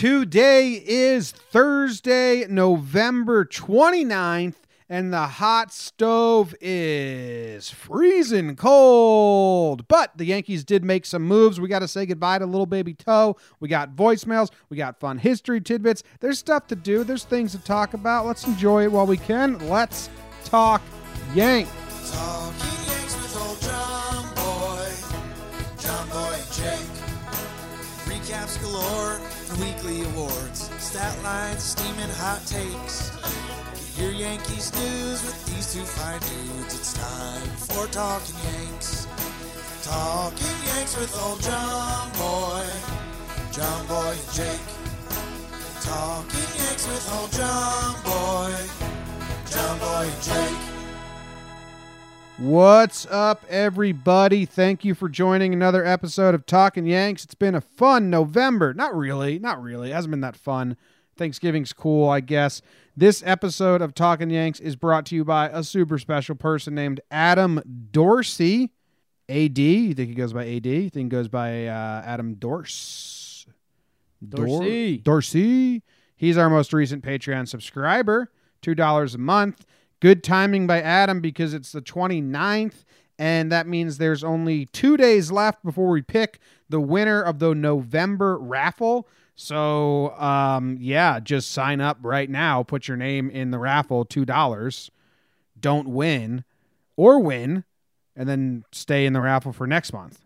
Today is Thursday, November 29th, and the hot stove is freezing cold. But the Yankees did make some moves. We got to say goodbye to little baby Toe. We got voicemails. We got fun history tidbits. There's stuff to do, there's things to talk about. Let's enjoy it while we can. Let's talk Yank. Talking stat lines, steaming hot takes. Get your Yankees news with these two fine dudes. It's time for Talking Yanks. Talking Yanks with old John Boy, John Boy and Jake. Talking Yanks with old John Boy, John Boy and Jake. What's up, everybody? Thank you for joining another episode of Talking Yanks. It's been a fun November. Not really, not really. It hasn't been that fun. Thanksgiving's cool, I guess. This episode of Talking Yanks is brought to you by a super special person named Adam Dorsey. AD. You think he goes by AD? You think he goes by uh, Adam Dorse? Dor- Dorsey. Dorsey. He's our most recent Patreon subscriber. $2 a month. Good timing by Adam because it's the 29th, and that means there's only two days left before we pick the winner of the November raffle. So, um, yeah, just sign up right now. Put your name in the raffle, $2. Don't win or win, and then stay in the raffle for next month.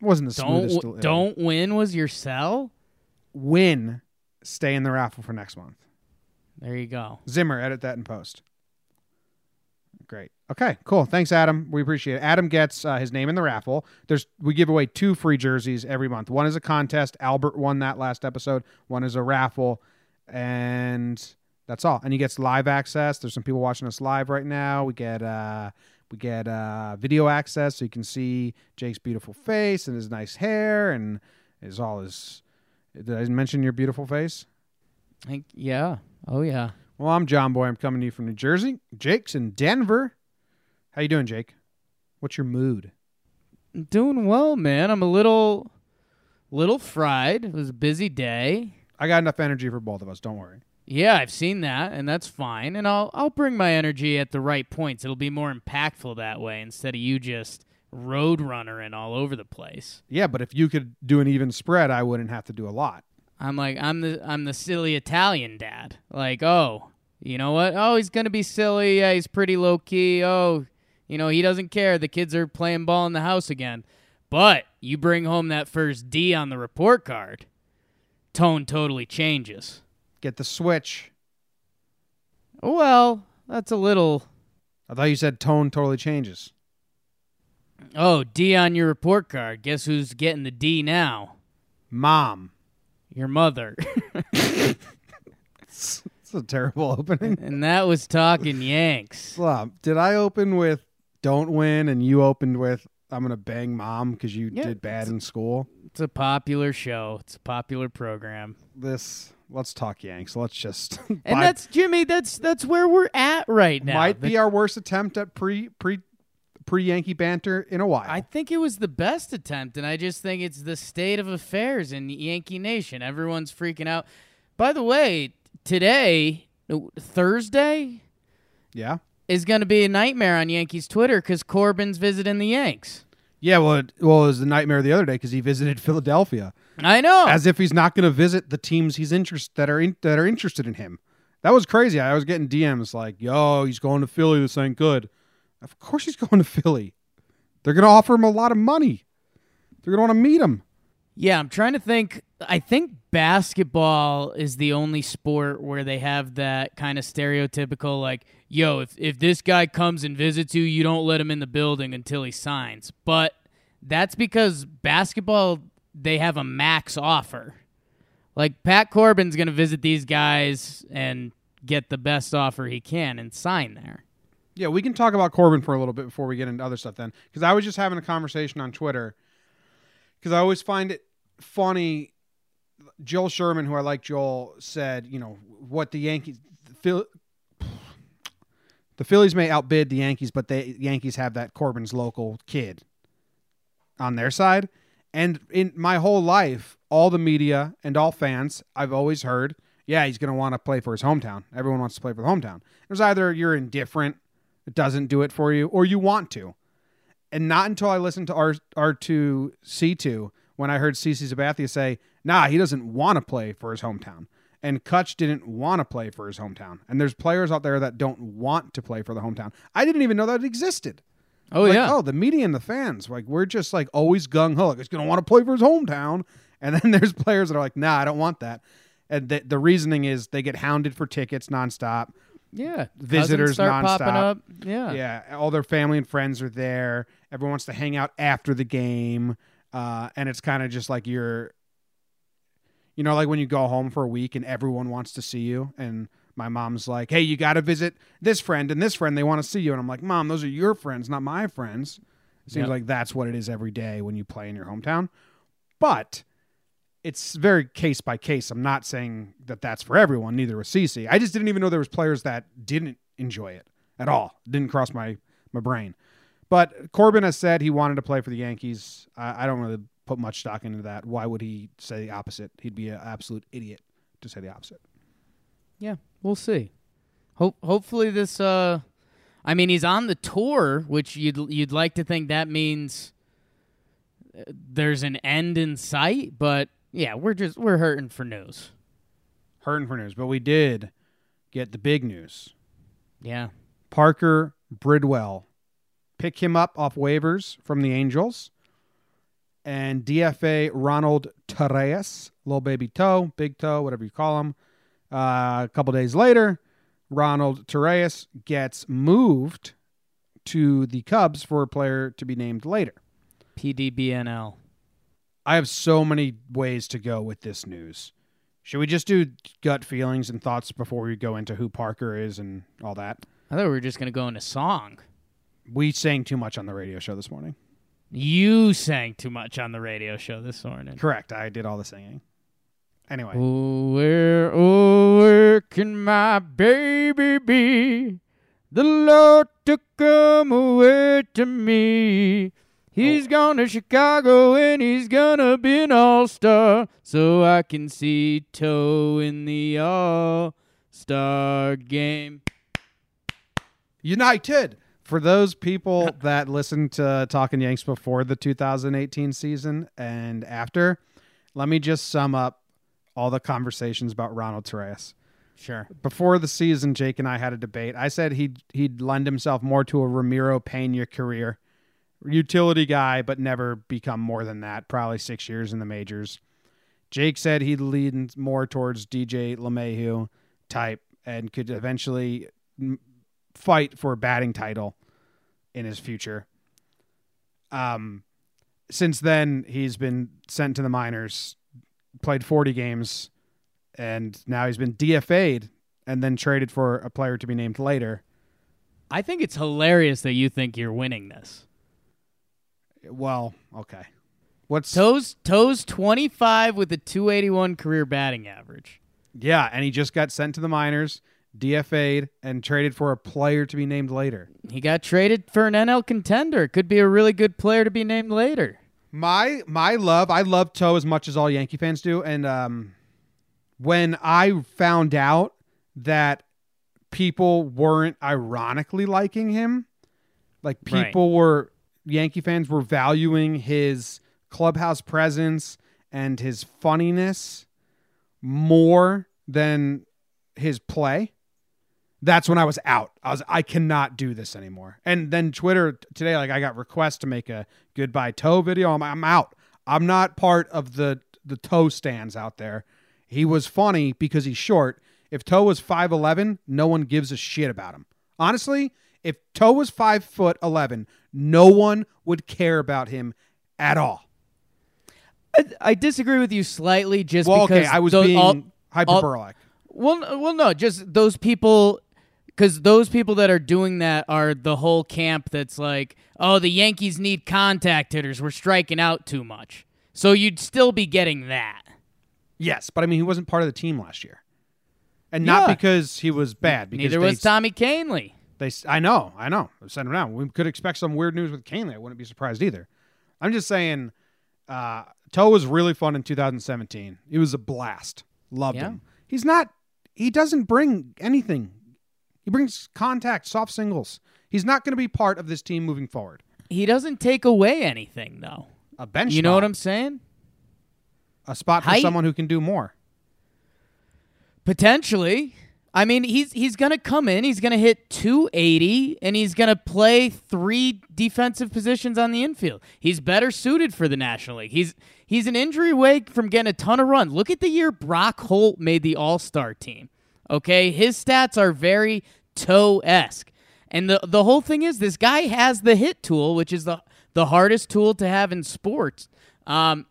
Wasn't the Don't smoothest. w- don't win was your sell. win, stay in the raffle for next month. There you go. Zimmer, edit that in post. Great. Okay, cool. Thanks, Adam. We appreciate it. Adam gets uh, his name in the raffle. There's we give away two free jerseys every month. One is a contest. Albert won that last episode. One is a raffle, and that's all. And he gets live access. There's some people watching us live right now. We get uh, we get uh, video access, so you can see Jake's beautiful face and his nice hair and his all his. Did I mention your beautiful face? Like, yeah. Oh yeah. Well, I'm John Boy. I'm coming to you from New Jersey. Jake's in Denver. How you doing, Jake? What's your mood? Doing well, man. I'm a little little fried. It was a busy day. I got enough energy for both of us. Don't worry. Yeah, I've seen that, and that's fine. And I'll I'll bring my energy at the right points. It'll be more impactful that way instead of you just road runnering all over the place. Yeah, but if you could do an even spread, I wouldn't have to do a lot. I'm like I'm the I'm the silly Italian dad. Like, oh, you know what? Oh, he's gonna be silly. Yeah, he's pretty low key. Oh, you know he doesn't care. The kids are playing ball in the house again. But you bring home that first D on the report card, tone totally changes. Get the switch. Well, that's a little. I thought you said tone totally changes. Oh, D on your report card. Guess who's getting the D now? Mom. Your mother. It's a terrible opening. and that was talking Yanks. Slob, Did I open with don't win and you opened with I'm going to bang mom because you Yeah, did bad in school? It's a popular show. It's a popular program. This, let's talk Yanks. Let's just. And by- that's Jimmy. That's that's where we're at right now. might The- be our worst attempt at pre pre pre Yankee banter in a while. I think it was the best attempt, and I just think it's the state of affairs in Yankee Nation. Everyone's freaking out. By the way, today, Thursday, yeah. is going to be a nightmare on Yankees Twitter because Corbin's visiting the Yanks. Yeah, well, it, well, it was the nightmare the other day because he visited Philadelphia, I know. as if he's not going to visit the teams he's interest that are in, that are interested in him. That was crazy. I was getting DMs like, "Yo, he's going to Philly. This ain't good." Of course, he's going to Philly. They're going to offer him a lot of money. They're going to want to meet him. Yeah, I'm trying to think. I think basketball is the only sport where they have that kind of stereotypical like, yo, if if this guy comes and visits you, you don't let him in the building until he signs. But that's because basketball they have a max offer. Like Pat Corbin's going to visit these guys and get the best offer he can and sign there. Yeah, we can talk about Corbin for a little bit before we get into other stuff then. Because I was just having a conversation on Twitter. Because I always find it funny. Joel Sherman, who I like Joel, said, you know, what the Yankees, the, the Phillies may outbid the Yankees, but the Yankees have that Corbin's local kid on their side. And in my whole life, all the media and all fans, I've always heard, yeah, he's going to want to play for his hometown. Everyone wants to play for the hometown. It was either you're indifferent, it doesn't do it for you, or you want to. And not until I listened to R R2 C2 when I heard CC Sabathia say, nah, he doesn't want to play for his hometown. And Kutch didn't want to play for his hometown. And there's players out there that don't want to play for the hometown. I didn't even know that existed. Oh Like, yeah. Oh, the media and the fans. Like we're just like always gung ho. Like he's gonna want to play for his hometown. And then there's players that are like, nah, I don't want that. And the, the reasoning is they get hounded for tickets nonstop. Yeah. visitors Cousins start popping up. Yeah. Yeah, all their family and friends are there. Everyone wants to hang out after the game, uh, and it's kind of just like you're, you know, like when you go home for a week and everyone wants to see you, and my mom's like, "Hey, you got to visit this friend and this friend. They want to see you," and I'm like, "Mom, those are your friends, not my friends." It seems Yep. like that's what it is every day when you play in your hometown, but it's very case by case. I'm not saying that that's for everyone. Neither was CC. I just didn't even know there was players that didn't enjoy it at all. Didn't cross my my brain. But Corbin has said he wanted to play for the Yankees. I, I don't really put much stock into that. Why would he say the opposite? He'd be an absolute idiot to say the opposite. Yeah, we'll see. Hope hopefully this uh I mean he's on the tour, which you'd you'd like to think that means uh, there's an end in sight, but yeah, we're just we're hurting for news. Hurting for news, but we did get the big news. Yeah. Parker Bridwell. Pick him up off waivers from the Angels. And DFA Ronald Torreyes, little baby toe, big toe, whatever you call him. Uh, a couple days later, Ronald Torreyes gets moved to the Cubs for a player to be named later. PDBNL. I have so many ways to go with this news. Should we just do gut feelings and thoughts before we go into who Parker is and all that? I thought we were just gonna go into song. We sang too much on the radio show this morning. You sang too much on the radio show this morning. Correct. I did all the singing. Anyway, Oh, where, oh, where can my baby be? The Lord took him away to me. He's oh. gone to Chicago and he's gonna be an all star. So I can see Toe in the all star game. United. For those people that listened to Talking Yanks before the 2018 season and after, let me just sum up all the conversations about Ronald Torreyes. Sure. Before the season, Jake and I had a debate. I said he'd he'd lend himself more to a Ramiro Pena career, utility guy, but never become more than that. Probably six years in the majors. Jake said he'd lean more towards DJ LeMahieu type and could eventually fight for a batting title in his future. Um, since then, he's been sent to the minors, played 40 games, and now he's been DFA'd and then traded for a player to be named later. I think it's hilarious that you think you're winning this. Well, okay. What's Toes Toes 25 with a 281 career batting average. yeah, and he just got sent to the minors, DFA'd, and traded for a player to be named later. He got traded for an NL contender. Could be a really good player to be named later. My my love, I love Toe as much as all Yankee fans do, and um, when I found out that people weren't ironically liking him, like Right. people were Yankee fans were valuing his clubhouse presence and his funniness more than his play. That's when I was out. I was I cannot do this anymore. And then Twitter today, like I got requests to make a goodbye toe video. I'm, I'm out. I'm not part of the the toe stands out there. He was funny because he's short. If Toe was five eleven, no one gives a shit about him. Honestly, if Toe was five foot eleven, no one would care about him at all. I, I disagree with you slightly, just Well, because okay, I was those- being all- hyperbolic. well, well, no, just those people, because those people that are doing that are the whole camp that's like, oh, the Yankees need contact hitters. We're striking out too much. So you'd still be getting that. yes, but I mean, he wasn't part of the team last year, and not Yeah. because he was bad. Because Neither was Tommy Kahnle. They, I know, I know. I sent him down. We could expect some weird news with Kahnle. I wouldn't be surprised either. I'm just saying, uh, Toe was really fun in 2017. He was a blast. Loved Yeah. him. He's not. He doesn't bring anything. He brings contact, soft singles. He's not going to be part of this team moving forward. He doesn't take away anything though. A bench. You know what. I'm saying? A spot for Height. someone who can do more. Potentially. I mean, he's he's gonna come in. He's gonna hit 280, and he's gonna play three defensive positions on the infield. He's better suited for the National League. He's he's an injury away from getting a ton of runs. Look at the year Brock Holt made the All Star team. Okay, his stats are very toe esque, and the the whole thing is this guy has the hit tool, which is the the hardest tool to have in sports. Um,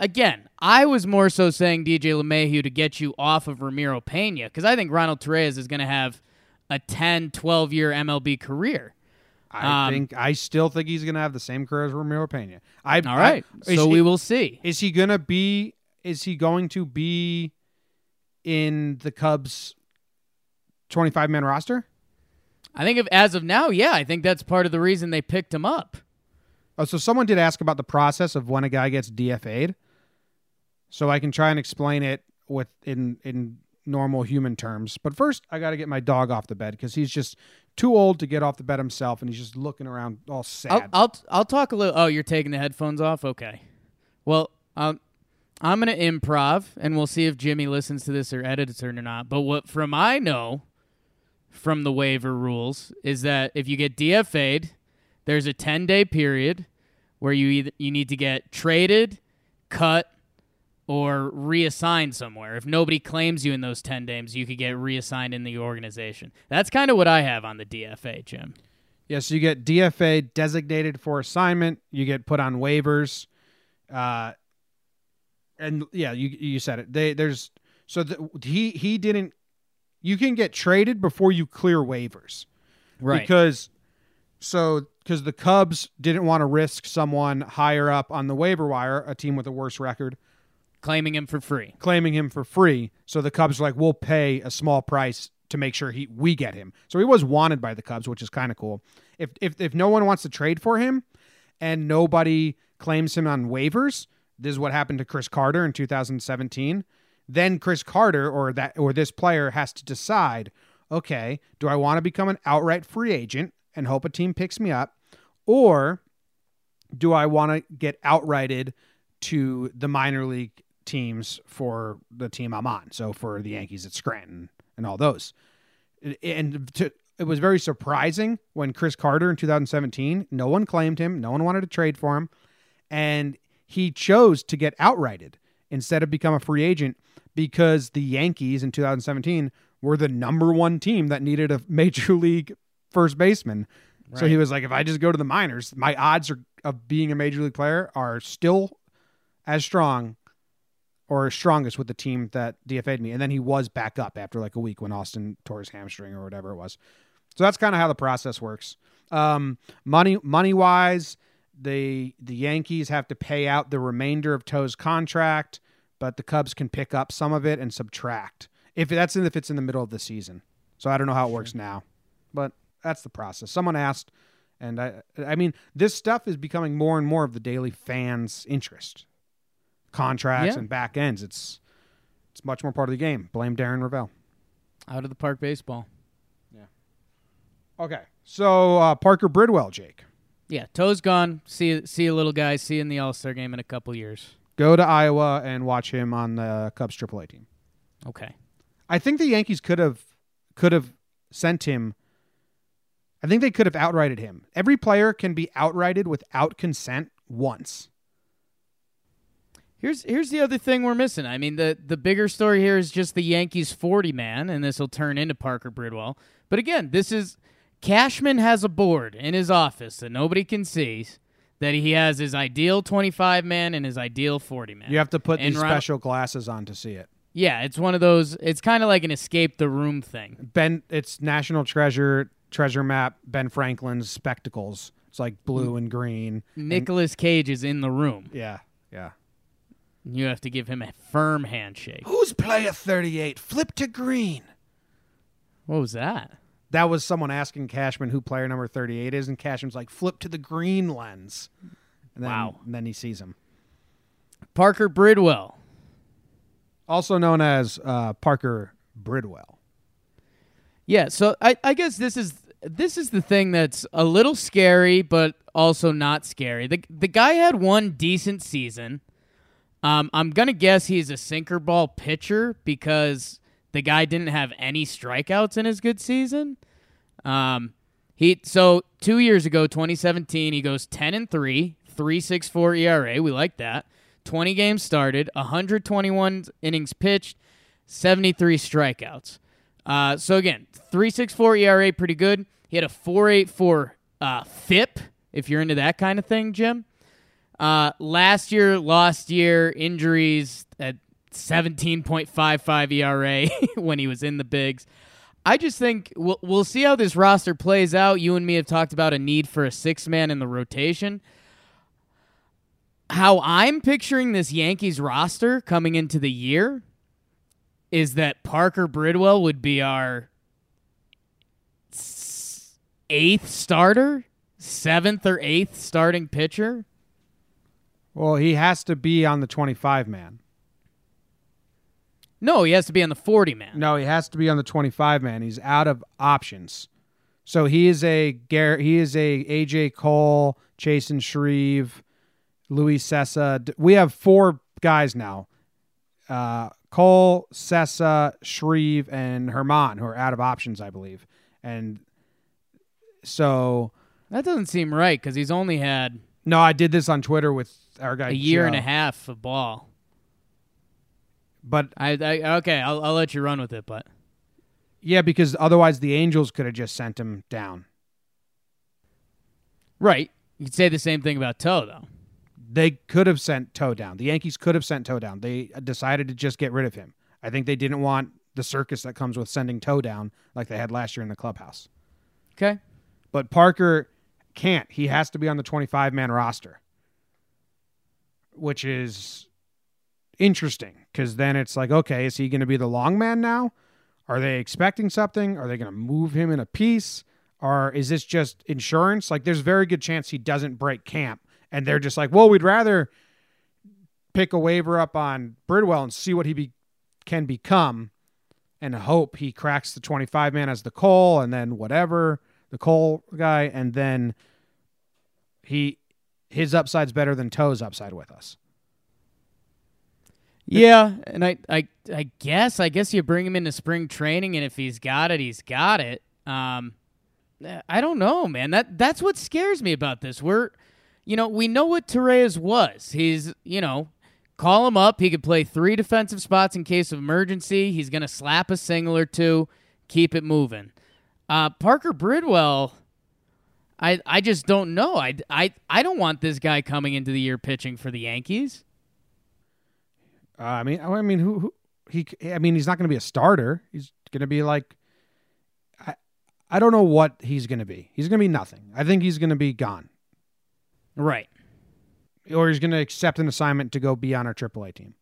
again, I was more so saying DJ LeMahieu to get you off of Ramiro Pena because I think Ronald Torreyes is going to have a 10, 12 year MLB career. I Um, think. I still think he's going to have the same career as Ramiro Pena. I. All right. I, so he- we will see. Is he going to be? Is he going to be in the Cubs' 25 man roster? I think if as of now, yeah, I think that's part of the reason they picked him up. Oh, so someone did ask about the process of when a guy gets DFA'd. So I can try and explain it with in in normal human terms. But first, I got to get my dog off the bed because he's just too old to get off the bed himself, and he's just looking around all I'll, sad. I'll I'll talk a little. Oh, you're taking the headphones off. Okay. Well, um, I'm gonna improv, and we'll see if Jimmy listens to this or edits it or not. But what from I know from the waiver rules is that if you get DFA'd, there's a 10 day period where you either you need to get traded, cut, or reassigned somewhere. If nobody claims you in those 10 days, you could get reassigned in the organization. That's kind of what I have on the DFA, Jim. yeah, so you get DFA designated for assignment. You get put on waivers, uh, and yeah, you you said it. They there's so the, he he didn't. You can get traded before you clear waivers. Right. Because so because the Cubs didn't want to risk someone higher up on the waiver wire, a team with a worse record, claiming him for free. claiming him for free. So the Cubs are like, we'll pay a small price to make sure he we get him. So he was wanted by the Cubs, which is kind of cool. If if if no one wants to trade for him, and nobody claims him on waivers, this is what happened to Chris Carter in 2017. Then Chris Carter or that or this player has to decide, okay, do I want to become an outright free agent and hope a team picks me up, or do I want to get outrighted to the minor league teams for the team I'm on? So for the Yankees, it's Scranton and all those. And to, it was very surprising when Chris Carter in 2017, no one claimed him, no one wanted to trade for him, and he chose to get outrighted instead of become a free agent because the Yankees in 2017 were the number one team that needed a major league first baseman. So he was like, if I just go to the minors, my odds are, of being a major league player are still as strong or strongest with the team that DFA'd me. And then he was back up after like a week when Austin tore his hamstring or whatever it was. So that's kind of how the process works. Um, money money wise, the the Yankees have to pay out the remainder of Toe's contract, but the Cubs can pick up some of it and subtract if that's in, if it's in the middle of the season. So I don't know how it works now, but that's the process. Someone asked, and I I mean this stuff is becoming more and more of the daily fans' interest. Contracts Yeah. and back ends. It's it's much more part of the game. Blame Darren Rovell. Out of the park baseball. Yeah. Okay, so uh, Parker Bridwell, Jake, Yeah, toes gone. See see a little guy. See you in the All Star game in a couple years. go to Iowa and watch him on the Cubs AAA team. Okay. I think the Yankees could have could have sent him. I think they could have outrighted him. Every player can be outrighted without consent once. Here's here's the other thing we're missing. I mean, the the bigger story here is just the Yankees 40 man, and this will turn into Parker Bridwell. But again, this is Cashman has a board in his office that nobody can see that he has his ideal 25 man and his ideal 40 man. You have to put And these special glasses on to see it. Yeah, it's one of those. It's kind of like an escape the room thing. Ben, it's National Treasure Treasure Map. Ben Franklin's spectacles. It's like blue and green. Nicolas Cage is in the room. Yeah, yeah. You have to give him a firm handshake. Who's player thirty-eight? Flip to green. What was that? That was someone asking Cashman who player number 38 is, and Cashman's like, flip to the green lens. And then, Wow. And then he sees him. Parker Bridwell. Also known as uh, Parker Bridwell. Yeah, so I, I guess this is this is the thing that's a little scary, but also not scary. The the guy had one decent season. Um, I'm gonna guess he's a sinker ball pitcher because the guy didn't have any strikeouts in his good season. Um, he so two years ago, 2017, he goes 10 and three, 3.64 ERA. We like that. 20 games started, 121 innings pitched, 73 strikeouts. Uh, so again, 3.64 ERA, pretty good. He had a 4.84 uh, FIP, if you're into that kind of thing, Jim. Uh, last year, lost year, injuries at 17.55 ERA when he was in the bigs. I just think we'll, we'll see how this roster plays out. You and me have talked about a need for a six man in the rotation. How I'm picturing this Yankees roster coming into the year is that Parker Bridwell would be our eighth starter, seventh or eighth starting pitcher. Well, he has to be on the 25 man. No, he has to be on the 40 man. No, he has to be on the 25 man. He's out of options. So he is a he is a AJ Cole, Chasen Shreve, Luis Cessa. We have four guys now. Uh, Cole, Cessa, Shreve, and Herman who are out of options, I believe. And so That doesn't seem right because he's only had no, I did this on Twitter with our guy a year and a half of ball. But I, I okay, I'll, I'll let you run with it, but yeah, because otherwise the Angels could have just sent him down. right, you could say the same thing about Toe though. they could have sent Toe down. The Yankees could have sent Toe down. They decided to just get rid of him. I think they didn't want the circus that comes with sending Toe down like they had last year in the clubhouse. Okay, But Parker can't. He has to be on the 25 man roster, which is interesting because then it's like, okay, is he going to be the long man now? Are they expecting something? Are they going to move him in a piece? Or is this just insurance? Like, there's very good chance he doesn't break camp. And they're just like, well, we'd rather pick a waiver up on Bridwell and see what he be- can become and hope he cracks the 25 man as the Cole and then whatever, the Cole guy. And then he, his upside's better than Toe's upside with us. yeah, and I, I, I guess, I guess you bring him into spring training, and if he's got it, he's got it. Um, I don't know, man. That that's what scares me about this. We're, you know, we know what Torreyes was. He's, you know, call him up. He could play three defensive spots in case of emergency. He's gonna slap a single or two, keep it moving. Uh, Parker Bridwell. I, I just don't know. I, I, I don't want this guy coming into the year pitching for the Yankees. Uh, I mean, I mean, who, who he? I mean, he's not going to be a starter. He's going to be like, I, I don't know what he's going to be. He's going to be nothing. I think he's going to be gone, Right. or he's going to accept an assignment to go be on our AAA team.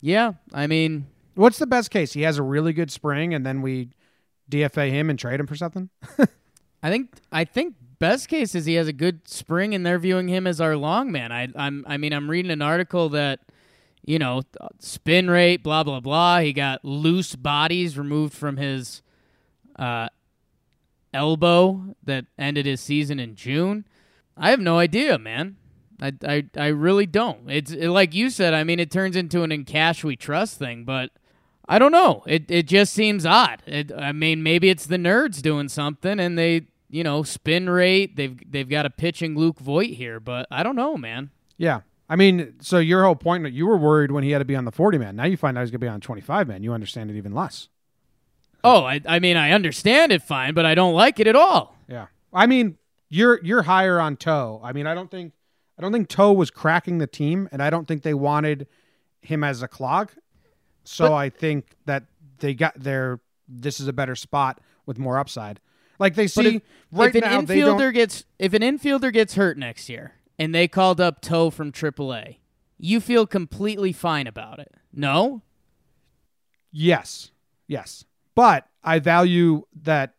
Yeah, I mean, What's the best case? He has a really good spring, and then we DFA him and trade him for something. I think I think best case is he has a good spring and they're viewing him as our long man. I I'm I mean I'm reading an article that you know spin rate blah blah blah. He got loose bodies removed from his uh, elbow that ended his season in June. I have no idea, man. I, I, I really don't. It's it, like you said. I mean, it turns into an in cash we trust thing, but I don't know. It it just seems odd. It, I mean, maybe it's the nerds doing something, and they you know spin rate. They've they've got a pitching Luke Voit here, but I don't know, man. yeah, I mean, so your whole point that you were worried when he had to be on the forty man. Now you find out he's going to be on twenty five man. You understand it even less. Oh, I I mean, I understand it fine, but I don't like it at all. Yeah. I mean, you're you're higher on Toe. I mean, I don't think I don't think Toe was cracking the team, and I don't think they wanted him as a clog. So But- I think that they got their this is a better spot with more upside. Like they see if, right if an now they don't infielder gets if an infielder gets hurt next year and they called up Toe from AAA, you feel completely fine about it. No, Yes. Yes. But I value that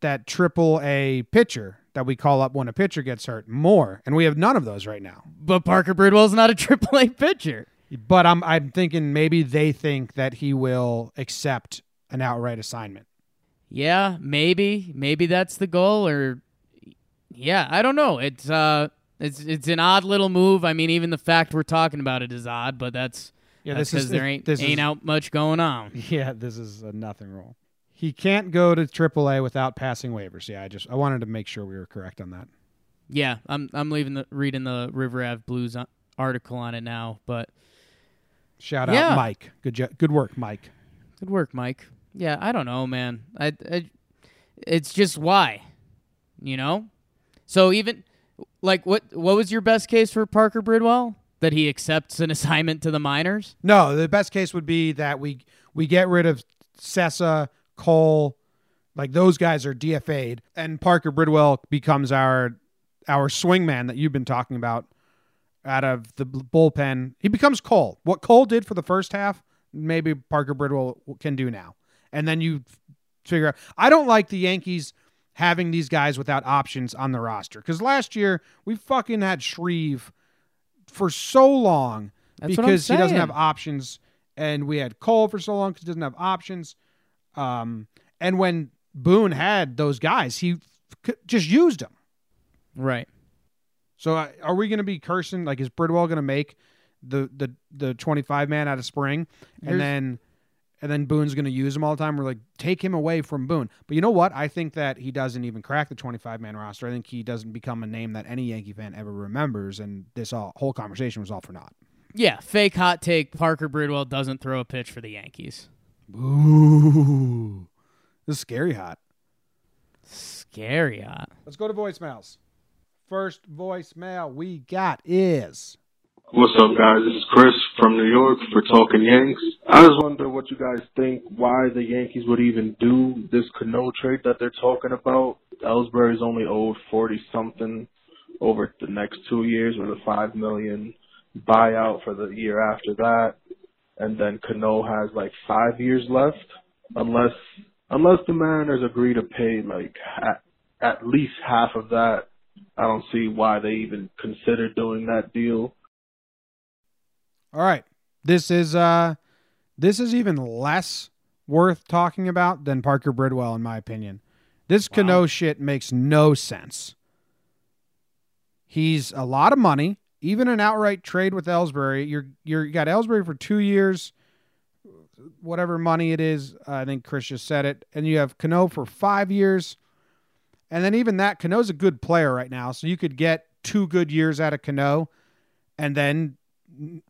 that triple A pitcher that we call up when a pitcher gets hurt more, and we have none of those right now. But Parker Bridwell's not a AAA pitcher. But I'm I'm thinking maybe they think that he will accept an outright assignment. Yeah, maybe, maybe that's the goal, or yeah, I don't know. It's uh, it's it's an odd little move. I mean, even the fact we're talking about it is odd, but that's Yeah, that's this is there ain't this ain't is, out much going on. Yeah, this is a nothing rule. He can't go to AAA without passing waivers. Yeah, I just I wanted to make sure we were correct on that. Yeah, I'm I'm leaving the reading the River Ave Blues uh, article on it now, but Shout Yeah. out Mike. Good jo- good work, Mike. good work, Mike. Yeah, I don't know, man. I, I it's just why, you know. So even like what what was your best case for Parker Bridwell that he accepts an assignment to the minors? No, the best case would be that we we get rid of Cessa, Cole, like those guys are DFA'd, and Parker Bridwell becomes our our swingman that you've been talking about out of the bullpen. He becomes Cole. What Cole did for the first half, maybe Parker Bridwell can do now. And then you figure out. I don't like the Yankees having these guys without options on the roster because last year we fucking had Shreve for so long That's because he doesn't have options, and we had Cole for so long because he doesn't have options. Um, and when Boone had those guys, he f- just used them. Right. So uh, are we going to be cursing? Like, is Bridwell going to make the the the twenty five man out of spring, and then and then Boone's going to use him all the time? We're like, take him away from Boone. But you know what? I think that he doesn't even crack the twenty five man roster. I think he doesn't become a name that any Yankee fan ever remembers. And this all, whole conversation was all for naught. Yeah, fake hot take. Parker Bridwell doesn't throw a pitch for the Yankees. Ooh, this is scary hot. Scary hot. Let's go to voicemails. First voicemail we got is What's up, guys? This is Chris from New York for Talking Yanks. I just wonder what you guys think why the Yankees would even do this Cano trade that they're talking about. Ellsbury's only owed forty something over the next two years with a five million buyout for the year after that, and then Cano has like five years left, unless unless the Mariners agree to pay like at, at least half of that. I don't see why they even considered doing that deal. all right. This is uh this is even less worth talking about than Parker Bridwell, in my opinion. This Cano shit makes no sense. He's a lot of money. Even an outright trade with Ellsbury, you're you're you got Ellsbury for two years, whatever money it is. I think Chris just said it, and you have Cano for five years, and then even that Cano's a good player right now, so you could get two good years out of Cano, and then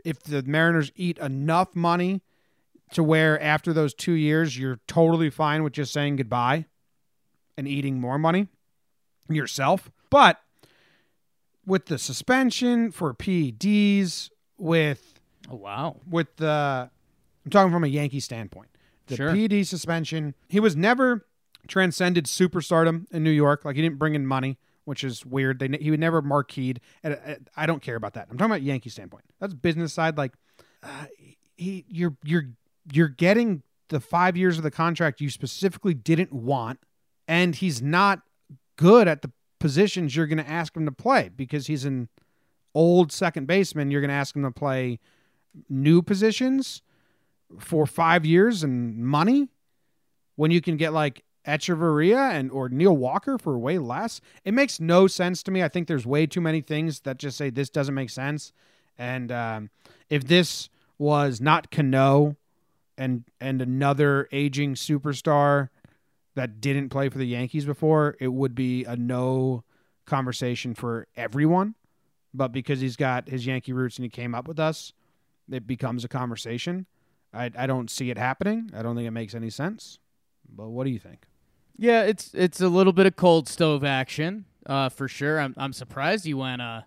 if the Mariners eat enough money to where after those two years you're totally fine with just saying goodbye and eating more money yourself. But with the suspension for PEDs, with Oh wow. with the I'm talking from a Yankee standpoint. The Sure. PED suspension, he was never transcended superstardom in New York. Like he didn't bring in money, which is weird. They he would never marqueed. And I don't care about that. I'm talking about Yankee standpoint. That's business side. Like uh, he, you're you're you're getting the five years of the contract you specifically didn't want, and he's not good at the positions you're going to ask him to play because he's an old second baseman. You're going to ask him to play new positions for five years and money when you can get like Hechavarria and or Neil Walker for way less. It makes no sense to me. I think there's way too many things that just say this doesn't make sense. And um, if this was not Cano and and another aging superstar that didn't play for the Yankees before, it would be a no conversation for everyone. But because he's got his Yankee roots and he came up with us, it becomes a conversation. I, I don't see it happening. I don't think it makes any sense. But what do you think? Yeah, it's it's a little bit of cold stove action, uh, for sure. I'm I'm surprised you went uh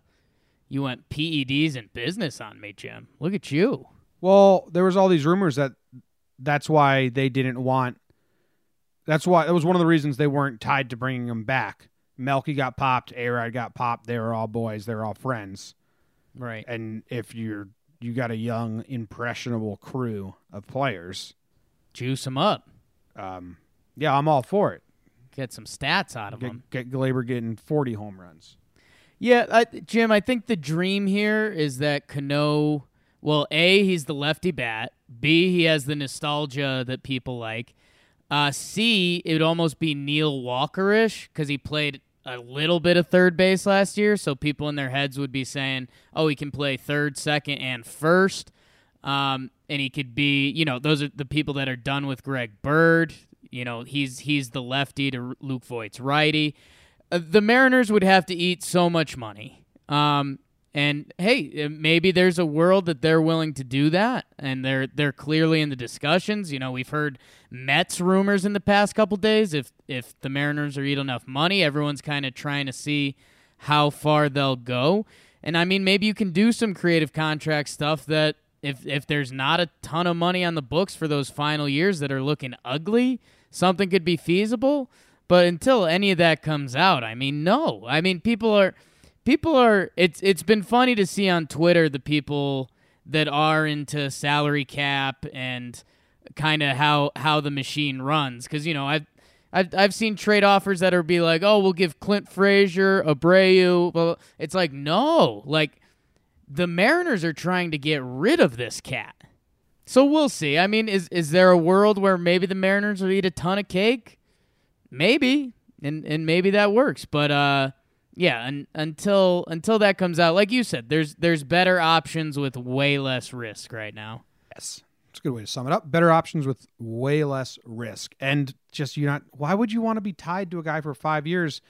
you went PEDs and business on me, Jim. Look at you. Well, there was all these rumors that that's why they didn't want. That's why that was one of the reasons they weren't tied to bringing him back. Melky got popped, Arod got popped. They were all boys. They were all friends. Right. And if you're you got a young, impressionable crew of players, Juice them up. um, yeah, I'm all for it. get some stats out of him. Get, get Gleyber getting 40 home runs. Yeah, I, Jim, I think the dream here is that Cano. Well, a he's the lefty bat. B he has the nostalgia that people like. Uh, C it would almost be Neil Walkerish because he played a little bit of third base last year, so people in their heads would be saying, "Oh, he can play third, second, and first. Um, and he could be, you know, those are the people that are done with Greg Bird. You know, he's he's the lefty to Luke Voit's righty. Uh, the Mariners would have to eat so much money. Um, and hey, uh, maybe there's a world that they're willing to do that, and they're they're clearly in the discussions. You know, we've heard Mets rumors in the past couple days. If if the Mariners are eating enough money, everyone's kind of trying to see how far they'll go. And I mean, maybe you can do some creative contract stuff that if if there's not a ton of money on the books for those final years that are looking ugly, something could be feasible. But until any of that comes out, I mean, no. I mean, people are people are it's it's been funny to see on Twitter the people that are into salary cap and kind of how how the machine runs cuz you know I've I've I've seen trade offers that are be like, "Oh, we'll give Clint Frazier, Abreu." Well, it's like, "No, like the Mariners are trying to get rid of this cat." So we'll see. I mean, is is there a world where maybe the Mariners will eat a ton of cake? Maybe. And and maybe that works, but uh yeah, and until until that comes out, like you said, there's there's better options with way less risk right now. Yes. It's a good way to sum it up. Better options with way less risk. And just you're not why would you want to be tied to a guy for 5 years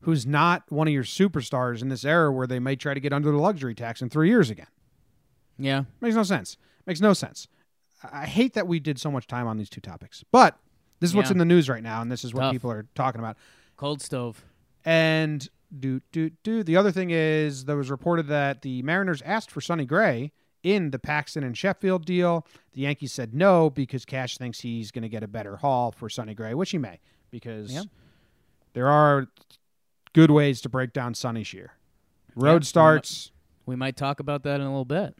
who's not one of your superstars in this era where they may try to get under the luxury tax in 3 years again? Yeah. Makes no sense. Makes no sense. I hate that we did so much time on these two topics. But this is what's Yeah. in the news right now and this is what Tough. people are talking about. Cold stove. And do do do. The other thing is there was reported that the Mariners asked for Sonny Gray in the Paxton and Sheffield deal. The Yankees said no because Cash thinks he's going to get a better haul for Sonny Gray, which he may because Yeah. there are good ways to break down Sonny Shear. Road Yeah. starts. We might talk about that in a little bit.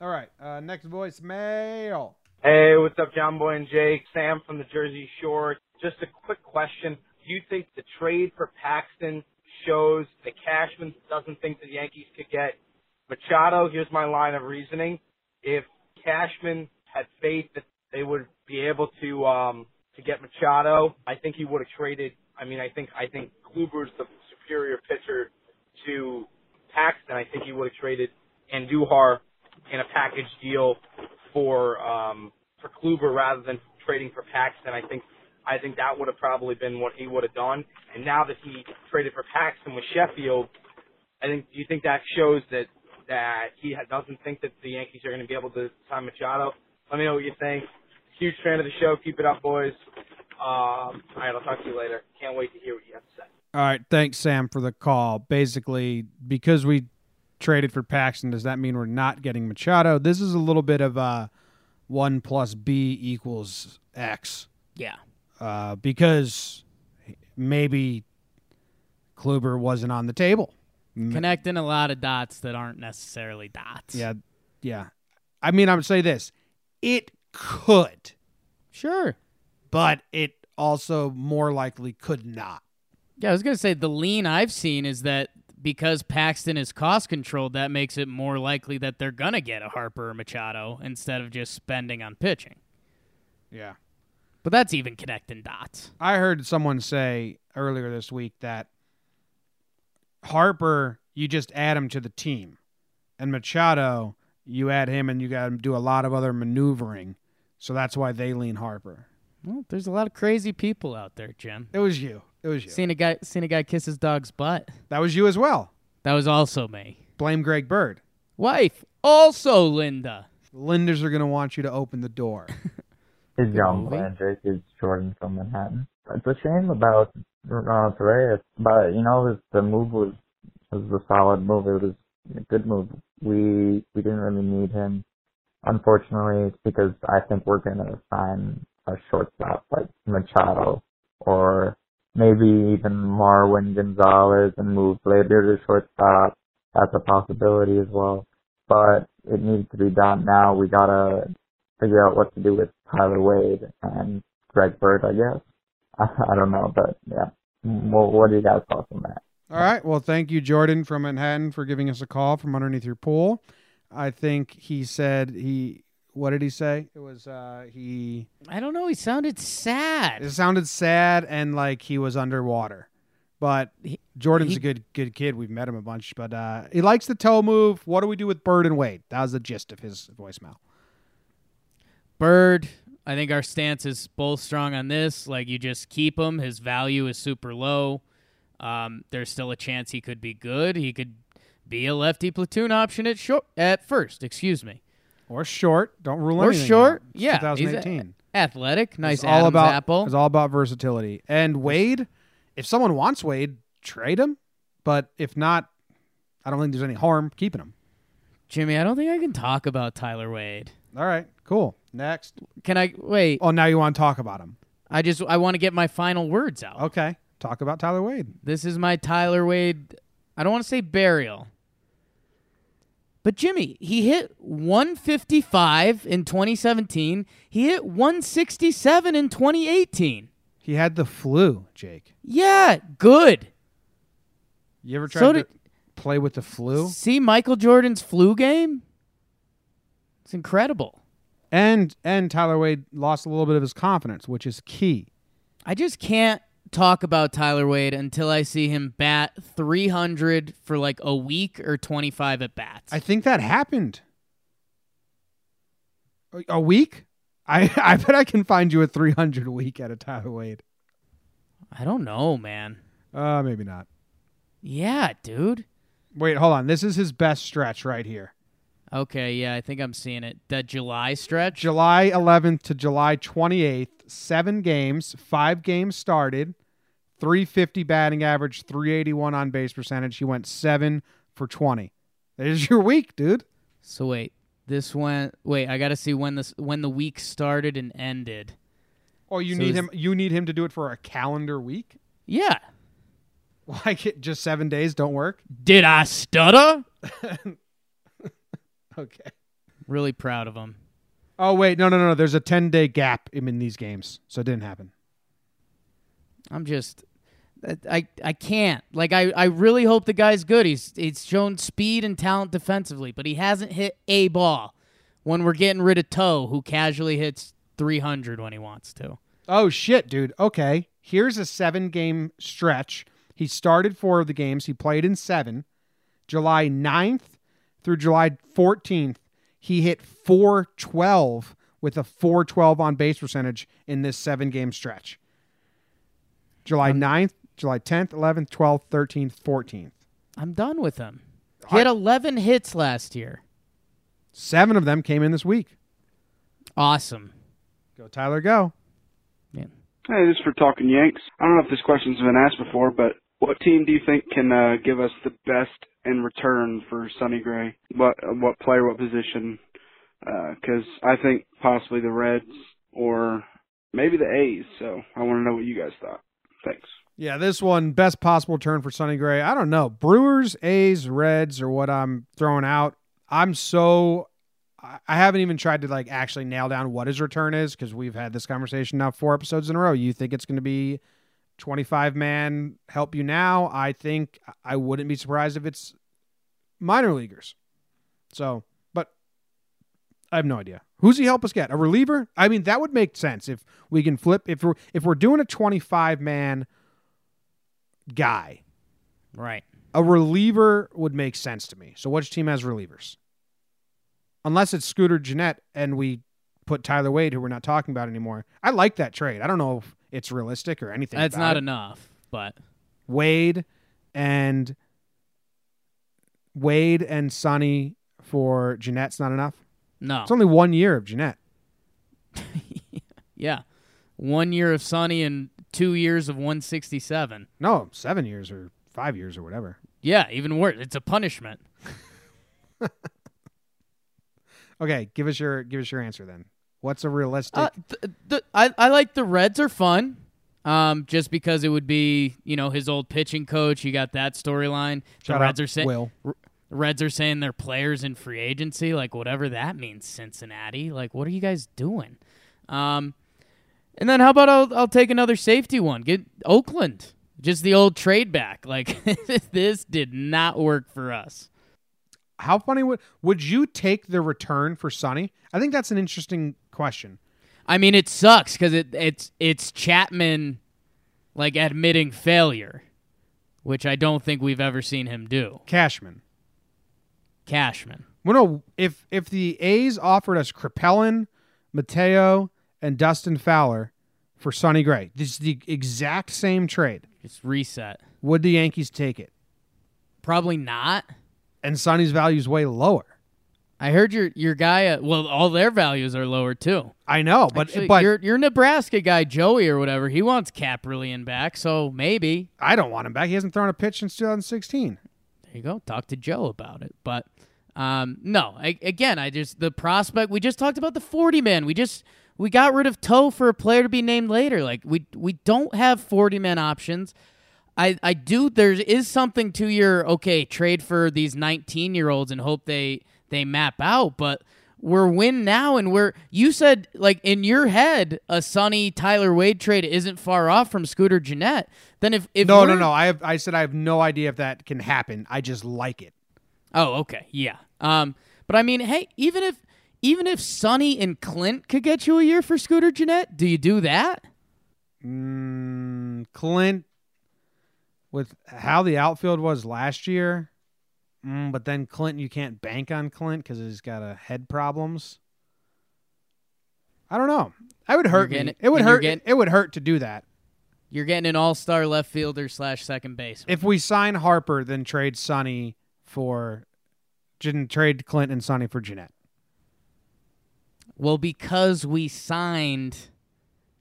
All right. Uh, next voicemail. Hey, what's up, John Boy and Jake? Sam from the Jersey Shore. Just a quick question. Do you think the trade for Paxton shows that Cashman doesn't think the Yankees could get Machado? Here's my line of reasoning. If Cashman had faith that they would be able to um to get Machado, I think he would have traded I mean I think I think Kluber's the superior pitcher to Paxton. I think he would have traded Andujar in a package deal for um for Kluber rather than trading for Paxton. I think I think that would have probably been what he would have done. And now that he traded for Paxton with Sheffield, I think do you think that shows that that he doesn't think that the Yankees are going to be able to sign Machado? Let me know what you think. Huge fan of the show. Keep it up, boys. Um, all right, I'll talk to you later. Can't wait to hear what you have to say. All right. Thanks, Sam, for the call. Basically, because we traded for Paxton, does that mean we're not getting Machado? This is a little bit of a one plus B equals X. Yeah. uh, because maybe Kluber wasn't on the table. Connecting a lot of dots that aren't necessarily dots. Yeah, yeah. I mean, I would say this: it could, Sure. but it also more likely could not. Yeah, I was going to say the lean I've seen is that because Paxton is cost controlled, that makes it more likely that they're going to get a Harper or Machado instead of just spending on pitching. Yeah, But that's even connecting dots. I heard someone say earlier this week that Harper, you just add him to the team, and Machado, you add him, and you got to do a lot of other maneuvering. So that's why they lean Harper. Well, there's a lot of crazy people out there, Jim. It was you. It was you. Seen a guy seen a guy kiss his dog's butt. That was you as well. That was also me. Blame Greg Bird. Wife, also Linda. Linders are going to want you to open the door. It's John movie. Blanchard. It's Jordan from Manhattan. It's a shame about uh, Ronald Torreyes, but you know, the move was was a solid move. It was a good move. We we didn't really need him. Unfortunately, it's because I think we're gonna sign a shortstop like Machado or maybe even Marwin Gonzalez and move Gleyber to shortstop. That's a possibility as well. But it needs to be done now. We gotta figure out what to do with Tyler Wade and Greg Bird, I guess. I don't know, but yeah. What, what do you guys thoughts on that? All right. Well, thank you, Jordan from Manhattan, for giving us a call from underneath your pool. I think he said he. What did he say? It was uh he. I don't know. He sounded sad. It sounded sad and like he was underwater. But He- Jordan's he- a good good kid. We've met him a bunch, but uh he likes the toe move. What do we do with Bird and Wade? That was the gist of his voicemail. Bird, I think our stance is both strong on this. Like you just keep him. His value is super low. Um, there's still a chance he could be good. He could be a lefty platoon option at short at first. Excuse me. Or short. Don't rule Or anything short. out. It's Yeah, he's a- 2018. Athletic, nice it's all Adam's about apple. it's all about versatility. And Wade, if someone wants Wade, trade him. But if not, I don't think there's any harm keeping him. Jimmy, I don't think I can talk about Tyler Wade. All right, cool. Next. Can I wait? Oh, now you want to talk about him? I just I want to get my final words out. Okay, talk about Tyler Wade. This is my Tyler Wade. I don't want to say burial. But Jimmy, he hit 155 in 2017. He hit 167 in 2018. He had the flu, Jake. Yeah, good. You ever tried So to play with the flu? See Michael Jordan's flu game? It's incredible. And and Tyler Wade lost a little bit of his confidence, which is key. I just can't talk about Tyler Wade until I see him bat 300 for like a week or 25 at bats. I think that happened. A- week? I I bet I can find you a 300 a week at a Tyler Wade. I don't know, man. Uh, maybe not. Yeah, dude. Wait, hold on. This is his best stretch right here. Okay, yeah, I think I'm seeing it. That July stretch. July 11th to July 28th, seven games, five games started, 350 batting average, 381 on base percentage. He went seven for 20. There's your week, dude. So wait, this went. Wait, I got to see when this when the week started and ended. Oh, you So need him. You need him to do it for a calendar week. Yeah. Like it, just seven days don't work. Did I stutter? Okay. Really proud of him. Oh wait, no, no, no. There's a 10 day gap in, in these games, so it didn't happen. I'm just. I I can't. Like I, I really hope the guy's good. He's he's shown speed and talent defensively, but he hasn't hit a ball. When we're getting rid of Toe, who casually hits 300 when he wants to. Oh shit, dude. Okay. Here's a seven game stretch. He started four of the games. He played in seven. July 9th through July 14th, he hit 412 with a 412 on base percentage in this seven game stretch. July um, 9th, July 10th, 11th, 12th, 13th, 14th. I'm done with him. He had 11 hits last year. Seven of them came in this week. Awesome. Go, Tyler, go. Yeah. Hey, this is for Talking Yanks. I don't know if this question's been asked before, but what team do you think can uh, give us the best in return for Sonny Gray? What uh, what player, what position? Because I think possibly the Reds or maybe the A's. So I want to know what you guys thought. Thanks. Yeah, this one best possible turn for Sonny Gray. I don't know. Brewers, A's, Reds are what I'm throwing out. I'm so I haven't even tried to like actually nail down what his return is because we've had this conversation now four episodes in a row. You think it's going to be 25 man help you now? I think I wouldn't be surprised if it's minor leaguers. So, but I have no idea. Who's he help us get? A reliever? I mean, that would make sense if we can flip if we're if we're doing a 25 man guy. Right. A reliever would make sense to me. So which team has relievers? Unless it's Scooter Gennett and we put Tyler Wade, who we're not talking about anymore. I like that trade. I don't know if it's realistic or anything. That's not it. enough, but Wade and Wade and Sonny for Gennett's not enough. no. It's only one year of Gennett. yeah. One year of Sonny and two years of 167. No, seven years or five years or whatever. Yeah, even worse. It's a punishment. Okay, give us your give us your answer then. What's a realistic? Uh, th- th- I, I like the Reds are fun. Um, just because it would be, you know, his old pitching coach. You got that storyline. The Reds are saying. Reds are saying they're players in free agency, like whatever that means. Cincinnati, like what are you guys doing? Um, And then how about I'll I'll take another safety one. Get Oakland. Just the old trade back. Like this did not work for us. How funny would would you take the return for Sonny? I think that's an interesting question. I mean, it sucks because it it's it's Chapman like admitting failure, which I don't think we've ever seen him do. Cashman. Cashman. Well, no, if if the A's offered us Kaprielian, Mateo, and Dustin Fowler for Sonny Gray, this is the exact same trade. It's reset. Would the Yankees take it? Probably not. And Sonny's value is way lower. I heard your your guy. Uh, well, all their values are lower too. I know, but Actually, but your your Nebraska guy Joey or whatever, he wants Kaprielian back. So maybe I don't want him back. He hasn't thrown a pitch since 2016. there you go. Talk to Joe about it. But um, no, I, again, I just the prospect. We just talked about the forty man. We just we got rid of Toe for a player to be named later. Like we we don't have forty man options. I, I do there is something to your okay trade for these 19 year olds and hope they they map out but we're win now and we're you said like in your head a sunny Tyler Wade trade isn't far off from Scooter Gennett then if if No, no, no. I have I said I have no idea if that can happen. I just like it. Oh, okay. Yeah. Um, but I mean, hey, even if even if Sonny and Clint could get you a year for Scooter Gennett, do you do that? Mm, Clint, with how the outfield was last year, mm, but then Clint, you can't bank on Clint because he's got a head problems. I don't know. I would hurt getting me. it- would hurt. getting- it would hurt to do that. You're getting an all star left fielder slash second base. If we sign Harper, then trade Sonny for, didn't trade Clint and Sonny for Gennett. Well, because we signed,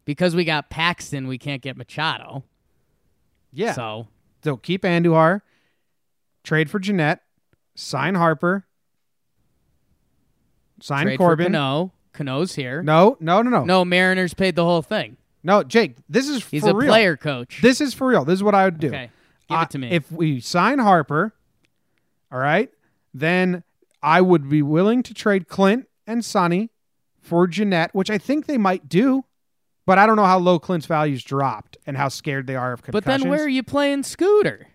because we got Paxton, we can't get Machado. Yeah. So, So keep Andujar, trade for Gennett, sign Harper, sign trade Corbin. for Cano. Cano's here. No, no, no, no, No, Mariners paid the whole thing. No, Jake, this is He's for a real. player coach. This is for real. This is what I would do. okay, give Uh, it to me. If we sign Harper, all right, then I would be willing to trade Clint and Sonny for Gennett, which I think they might do. But I don't know how low Clint's values dropped and how scared they are of concussions. but then where are you playing Scooter?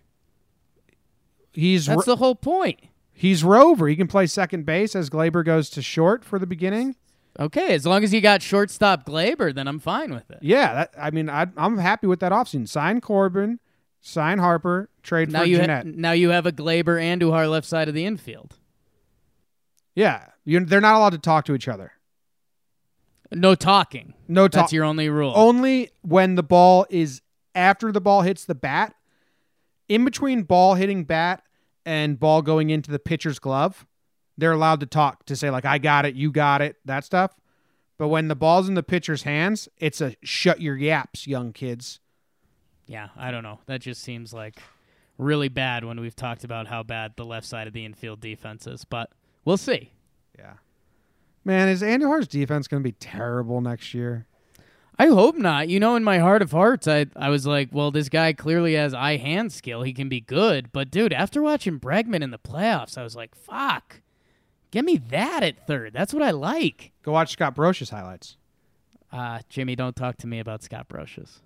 he's That's ro- the whole point. he's Rover. He can play second base as Gleyber goes to short for the beginning. Okay, as long as you got shortstop Gleyber, then I'm fine with it. Yeah, that, I mean, I, I'm happy with that offseason. Sign Corbin, sign Harper, trade Now for you ha- Gennett. now you have a Gleyber and Duhar left side of the infield. yeah, you, they're not allowed to talk to each other. No talking. No talk. That's your only rule. only when the ball is after the ball hits the bat, in between ball hitting bat and ball going into the pitcher's glove, they're allowed to talk to say like I got it, you got it, that stuff. But when the ball's in the pitcher's hands, it's a shut your yaps, young kids. Yeah, I don't know. That just seems like really bad when we've talked about how bad the left side of the infield defense is. But we'll see. Yeah. Man, is Andujar's defense going to be terrible next year? I hope not. You know, in my heart of hearts, I I was like, well, this guy clearly has eye hand skill. He can be good. But dude, after watching Bregman in the playoffs, I was like, fuck. Give me that at third. That's what I like. Go watch Scott Brosius highlights. Uh, Jimmy, don't talk to me about Scott Brosius.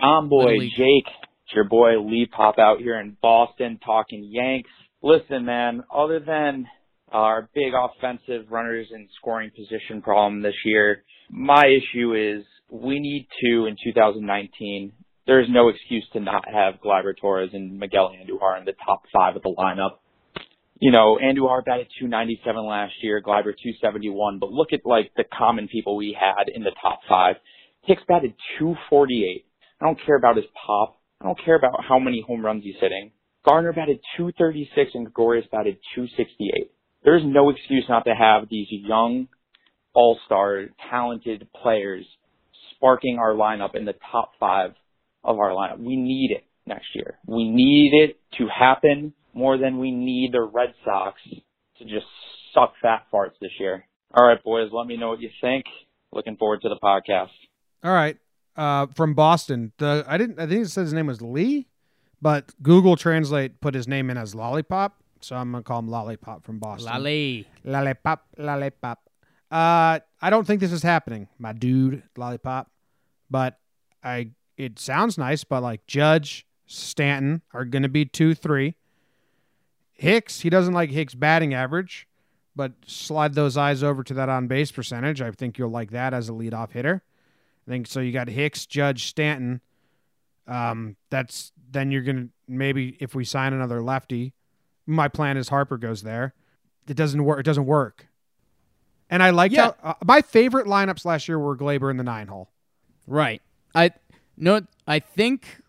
John Boy, Little Jake, it's your boy Lee Pop out here in Boston talking Yanks. Listen, man, other than our big offensive runners in scoring position problem this year, my issue is we need to, in 2019, there's no excuse to not have Gleyber Torres and Miguel Andujar in the top five of the lineup. You know, Andujar batted 297 last year, Gleyber 271, but look at like the common people we had in the top five. Hicks batted 248. I don't care about his pop. I don't care about how many home runs he's hitting. Gardner batted 236 and Gregorius batted 268. There's no excuse not to have these young, all-star, talented players sparking our lineup in the top five of our lineup. We need it next year. We need it to happen more than we need the Red Sox to just suck fat farts this year. All right, boys, let me know what you think. Looking forward to the podcast. All right. Uh, from Boston. The I didn't I think it said his name was Lee, but Google Translate put his name in as Lollipop, so I'm gonna call him Lollipop from Boston. Lally. Lollipop, Lollipop. Uh, I don't think this is happening, my dude, lollipop. But I, it sounds nice. But like Judge, Stanton are going to be two, three. Hicks, he doesn't like Hicks' batting average, but slide those eyes over to that on base percentage. I think you'll like that as a leadoff hitter. I think so. You got Hicks, Judge, Stanton. Um, that's then you're gonna maybe if we sign another lefty. My plan is Harper goes there. It doesn't work. It doesn't work. And I liked Yeah. how uh, my favorite lineups last year were Gleyber in the nine hole. Right. I no. I think,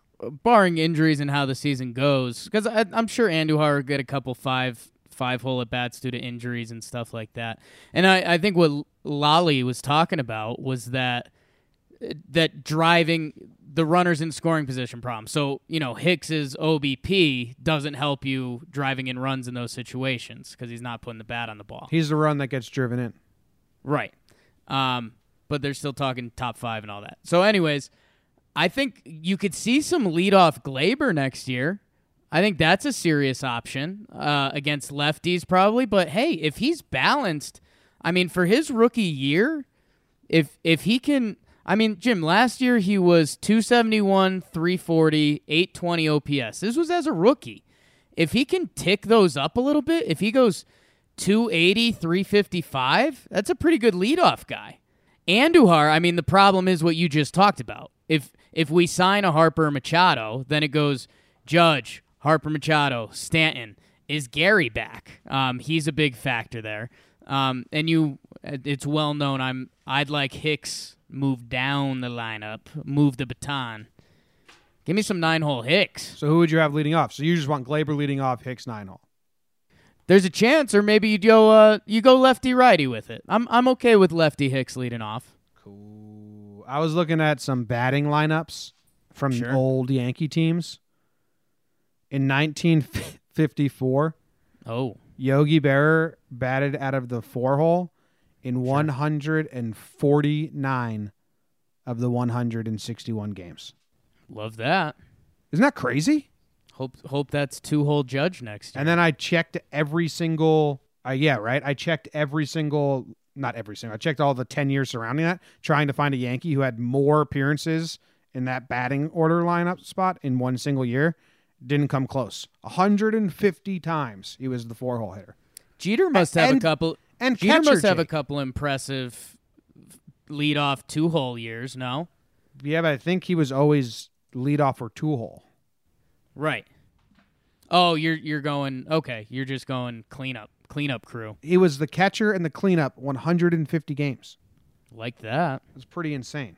barring injuries and how the season goes, because I'm sure Andujar will get a couple five five hole at bats due to injuries and stuff like that. And I, I think what Lolly was talking about was that that driving the runners in scoring position problem. So you know Hicks's OBP doesn't help you driving in runs in those situations because he's not putting the bat on the ball. He's the run that gets driven in. Right. Um, but they're still talking top five and all that. So, anyways, I think you could see some leadoff Gleyber next year. I think that's a serious option uh, against lefties, probably. But hey, if he's balanced, I mean, for his rookie year, if if he can, I mean, Jim, last year he was 271, 340, 820 OPS. This was as a rookie. If he can tick those up a little bit, if he goes 280, 355, that's a pretty good leadoff guy. Andujar, I mean, the problem is what you just talked about. If if we sign a Harper Machado, then it goes Judge, Harper Machado, Stanton. Is Gary back? Um, he's a big factor there. Um, and you, it's well known. I'm I'd like Hicks move down the lineup, move the baton. Give me some nine hole Hicks. So who would you have leading off? So you just want Gleyber leading off, Hicks nine hole. There's a chance, or maybe you go uh, you go lefty righty with it. I'm I'm okay with lefty Hicks leading off. Cool. I was looking at some batting lineups from Sure. old Yankee teams. In 1954, Oh, Yogi Berra batted out of the four hole in 149 of the 161 games. love that. Isn't that crazy? Hope hope that's two hole Judge next year. And then I checked every single. Uh, yeah, right. I checked every single. Not every single. I checked all the ten years surrounding that, trying to find a Yankee who had more appearances in that batting order lineup spot in one single year. Didn't come close. 150 times he was the four hole hitter. Jeter must have and- a couple. and Jeter must have a couple impressive lead off two hole years. No, Yeah, but I think he was always lead off or two hole. right. Oh, you're you're going okay. You're just going cleanup cleanup crew He was the catcher and the cleanup 150 games. like that. It's pretty insane.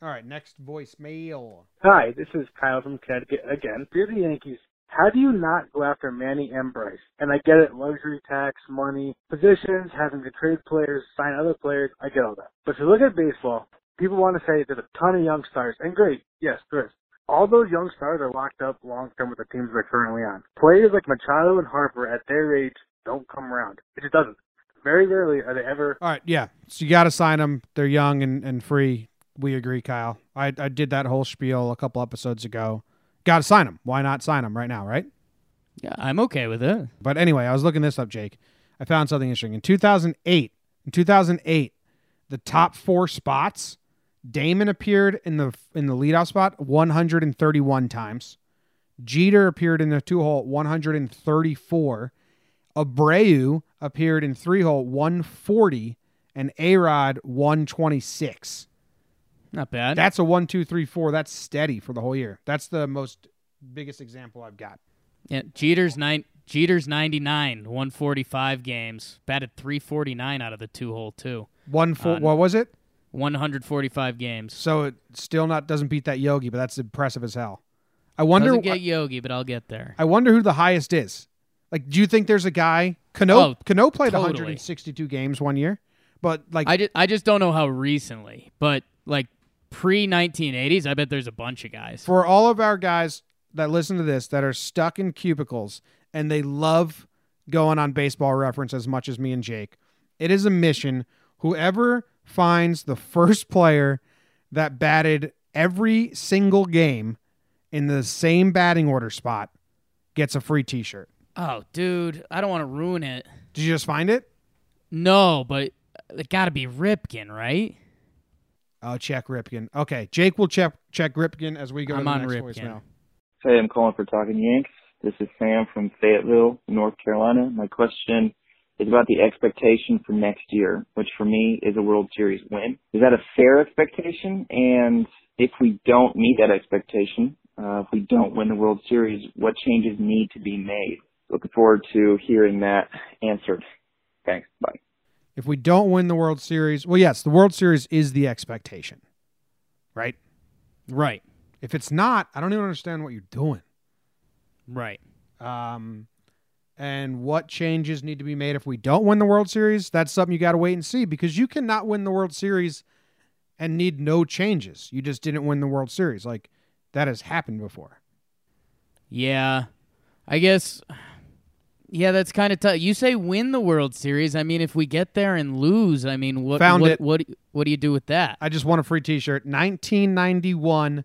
All right, next voicemail. Hi, this is Kyle from Connecticut again. You're the Yankees, how do you not go after Manny and Bryce? And I get it, luxury tax, money, positions, having to trade players, sign other players, I get all that. But if you look at baseball, people want to say there's a ton of young stars, and great, yes, there is. All those young stars are locked up long term with the teams they're currently on. Players like Machado and Harper at their age don't come around. It just doesn't. Very rarely are they ever All right, yeah. So you got to sign them. They're young and, and free. We agree, Kyle. I, I did that whole spiel a couple episodes ago. Got to sign them. Why not sign them right now, right? Yeah, I'm okay with it. But anyway, I was looking this up, Jake. I found something interesting. In 2008, in 2008, the top four spots, Damon appeared in the in the leadoff spot 131 times. Jeter appeared in the two hole 134. Abreu appeared in three hole 140, and Arod 126. Not bad. That's a one, two, three, four. That's steady for the whole year. That's the most biggest example I've got. yeah, Jeter's nine. Jeter's 99, 145 games, batted 349 out of the two hole too. One four. What was it? 145 games. So it still not doesn't beat that Yogi, but that's impressive as hell. I wonder. Doesn't get Yogi, but I'll get there. I wonder who the highest is. Like, do you think there's a guy? Cano Oh, Cano played totally. 162 games one year, but like I just, I just don't know how recently, but like pre 1980s, I bet there's a bunch of guys. for all of our guys that listen to this that are stuck in cubicles and they love going on baseball reference as much as me and Jake, it is a mission. Whoever finds the first player that batted every single game in the same batting order spot gets a free t-shirt. Oh, dude, I don't want to ruin it. Did you just find it? No, but it got to be Ripken, right? Oh, check Ripken. Okay, Jake will check check Ripken as we go I'm to the on next Ripken. voicemail. Hey, I'm calling for Talking Yanks. This is Sam from Fayetteville, North Carolina. My question is about the expectation for next year, which for me is a World Series win. Is that a fair expectation? And if we don't meet that expectation, uh, if we don't win the World Series, what changes need to be made? Looking forward to hearing that answered. Thanks. Bye. If we don't win the World Series, well, yes, the World Series is the expectation, right? Right. If it's not, I don't even understand what you're doing. Right. Um, and what changes need to be made if we don't win the World Series? That's something you got to wait and see because you cannot win the World Series and need no changes. You just didn't win the World Series. Like that has happened before. Yeah. I guess Yeah, that's kind of tough. You say win the World Series. I mean, if we get there and lose, I mean, what Found what, it. what what do you do with that? I just want a free T-shirt. 1991,